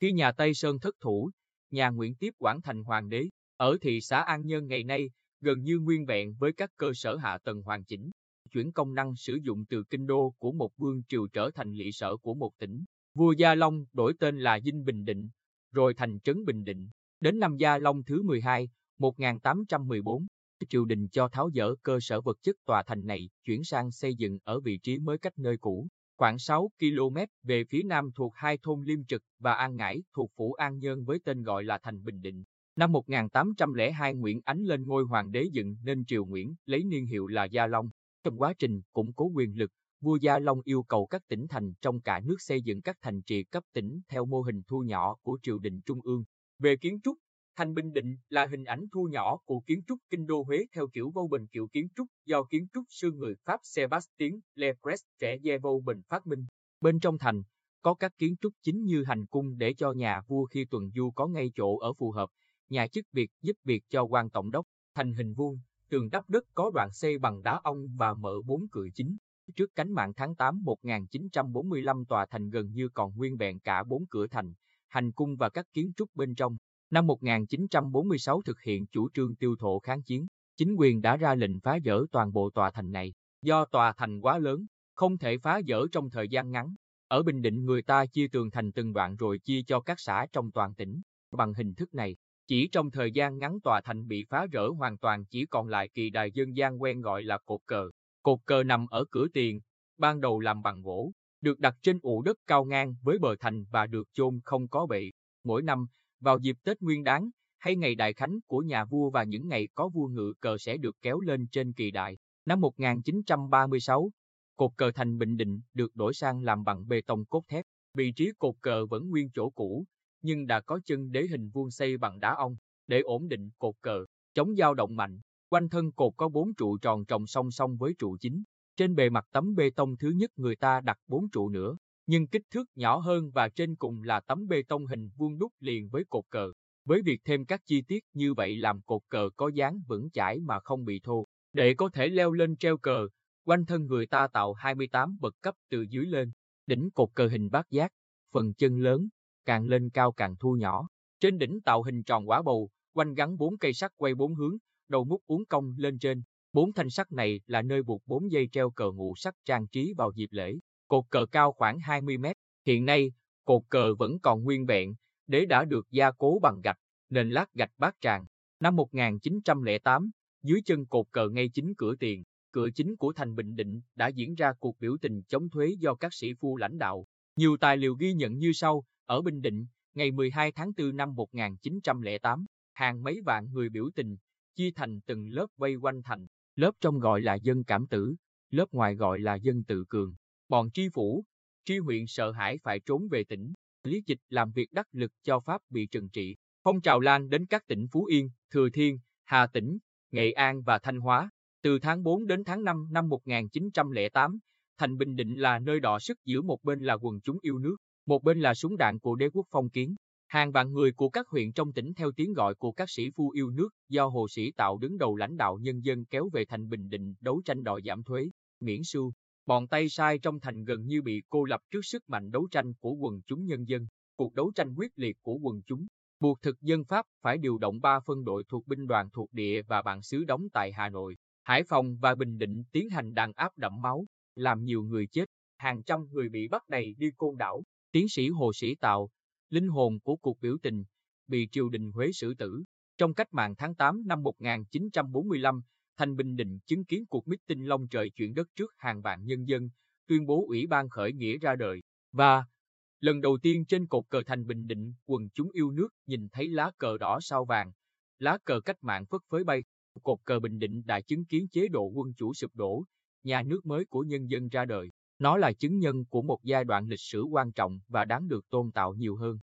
Khi nhà Tây Sơn thất thủ, nhà Nguyễn tiếp quản thành hoàng đế, ở thị xã An Nhơn ngày nay, gần như nguyên vẹn với các cơ sở hạ tầng hoàn chỉnh, chuyển công năng sử dụng từ kinh đô của một vương triều trở thành lỵ sở của một tỉnh. Vua Gia Long đổi tên là Dinh Bình Định, rồi thành trấn Bình Định. Đến năm Gia Long thứ 12, 1814, triều đình cho tháo dỡ cơ sở vật chất tòa thành này, chuyển sang xây dựng ở vị trí mới cách nơi cũ, khoảng 6 km về phía nam thuộc hai thôn Liêm Trực và An Ngãi thuộc phủ An Nhơn với tên gọi là thành Bình Định. Năm 1802 Nguyễn Ánh lên ngôi hoàng đế dựng nên triều Nguyễn lấy niên hiệu là Gia Long. Trong quá trình củng cố quyền lực, vua Gia Long yêu cầu các tỉnh thành trong cả nước xây dựng các thành trì cấp tỉnh theo mô hình thu nhỏ của triều đình trung ương. Về kiến trúc, Thành Bình Định là hình ảnh thu nhỏ của kiến trúc kinh đô Huế theo kiểu vô bình kiểu kiến trúc do kiến trúc sư người Pháp Sébastien Leclerc trẻ vô bình phát minh. Bên trong thành, có các kiến trúc chính như hành cung để cho nhà vua khi tuần du có ngay chỗ ở phù hợp, nhà chức việc giúp việc cho quan tổng đốc, thành hình vuông, tường đắp đất có đoạn xây bằng đá ong và mở bốn cửa chính. Trước cánh mạng tháng 8 1945 tòa thành gần như còn nguyên vẹn cả bốn cửa thành, hành cung và các kiến trúc bên trong. Năm 1946 thực hiện chủ trương tiêu thụ kháng chiến, chính quyền đã ra lệnh phá dỡ toàn bộ tòa thành này. Do tòa thành quá lớn, không thể phá dỡ trong thời gian ngắn. Ở Bình Định người ta chia tường thành từng đoạn rồi chia cho các xã trong toàn tỉnh. Bằng hình thức này, chỉ trong thời gian ngắn tòa thành bị phá rỡ hoàn toàn chỉ còn lại kỳ đài dân gian quen gọi là cột cờ. Cột cờ nằm ở cửa tiền, ban đầu làm bằng gỗ, được đặt trên ụ đất cao ngang với bờ thành và được chôn không có bệ. Mỗi năm, vào dịp Tết Nguyên Đán hay ngày đại khánh của nhà vua và những ngày có vua ngự cờ sẽ được kéo lên trên kỳ đại. Năm 1936, cột cờ thành Bình Định được đổi sang làm bằng bê tông cốt thép. Vị trí cột cờ vẫn nguyên chỗ cũ, nhưng đã có chân đế hình vuông xây bằng đá ong để ổn định cột cờ, chống dao động mạnh. Quanh thân cột có bốn trụ tròn trồng song song với trụ chính. Trên bề mặt tấm bê tông thứ nhất người ta đặt bốn trụ nữa, nhưng kích thước nhỏ hơn và trên cùng là tấm bê tông hình vuông đúc liền với cột cờ. Với việc thêm các chi tiết như vậy làm cột cờ có dáng vững chãi mà không bị thô. Để có thể leo lên treo cờ, quanh thân người ta tạo 28 bậc cấp từ dưới lên. Đỉnh cột cờ hình bát giác, phần chân lớn, càng lên cao càng thu nhỏ. Trên đỉnh tạo hình tròn quả bầu, quanh gắn bốn cây sắt quay bốn hướng, đầu mút uốn cong lên trên. Bốn thanh sắt này là nơi buộc bốn dây treo cờ ngũ sắc trang trí vào dịp lễ. Cột cờ cao khoảng 20 mét. Hiện nay, cột cờ vẫn còn nguyên vẹn, đế đã được gia cố bằng gạch, nền lát gạch bát tràng. Năm 1908, dưới chân cột cờ ngay chính cửa tiền, cửa chính của thành Bình Định đã diễn ra cuộc biểu tình chống thuế do các sĩ phu lãnh đạo. Nhiều tài liệu ghi nhận như sau, ở Bình Định, ngày 12 tháng 4 năm 1908, hàng mấy vạn người biểu tình, chia thành từng lớp vây quanh thành, lớp trong gọi là dân cảm tử, lớp ngoài gọi là dân tự cường. Bọn tri phủ, tri huyện sợ hãi phải trốn về tỉnh, lý dịch làm việc đắc lực cho Pháp bị trừng trị. Phong trào lan đến các tỉnh Phú Yên, Thừa Thiên, Hà Tĩnh, Nghệ An và Thanh Hóa. Từ tháng 4 đến tháng 5 năm 1908, thành Bình Định là nơi đọ sức giữa một bên là quần chúng yêu nước, một bên là súng đạn của đế quốc phong kiến. Hàng vạn người của các huyện trong tỉnh theo tiếng gọi của các sĩ phu yêu nước do Hồ Sĩ Tạo đứng đầu lãnh đạo nhân dân kéo về thành Bình Định đấu tranh đòi giảm thuế, miễn sưu. Bọn tay sai trong thành gần như bị cô lập trước sức mạnh đấu tranh của quần chúng nhân dân. Cuộc đấu tranh quyết liệt của quần chúng buộc thực dân Pháp phải điều động ba phân đội thuộc binh đoàn thuộc địa và bản xứ đóng tại Hà Nội, Hải Phòng và Bình Định tiến hành đàn áp đẫm máu, làm nhiều người chết, hàng trăm người bị bắt đầy đi côn đảo. Tiến sĩ Hồ Sĩ Tạo, linh hồn của cuộc biểu tình, bị triều đình Huế xử tử. Trong cách mạng tháng 8 năm 1945, Thanh Bình Định chứng kiến cuộc meeting long trời chuyển đất trước hàng vạn nhân dân, tuyên bố Ủy ban khởi nghĩa ra đời. Và lần đầu tiên trên cột cờ Thanh Bình Định, quần chúng yêu nước nhìn thấy lá cờ đỏ sao vàng, lá cờ cách mạng phất phới bay. Cột cờ Bình Định đã chứng kiến chế độ quân chủ sụp đổ, nhà nước mới của nhân dân ra đời. Nó là chứng nhân của một giai đoạn lịch sử quan trọng và đáng được tôn tạo nhiều hơn.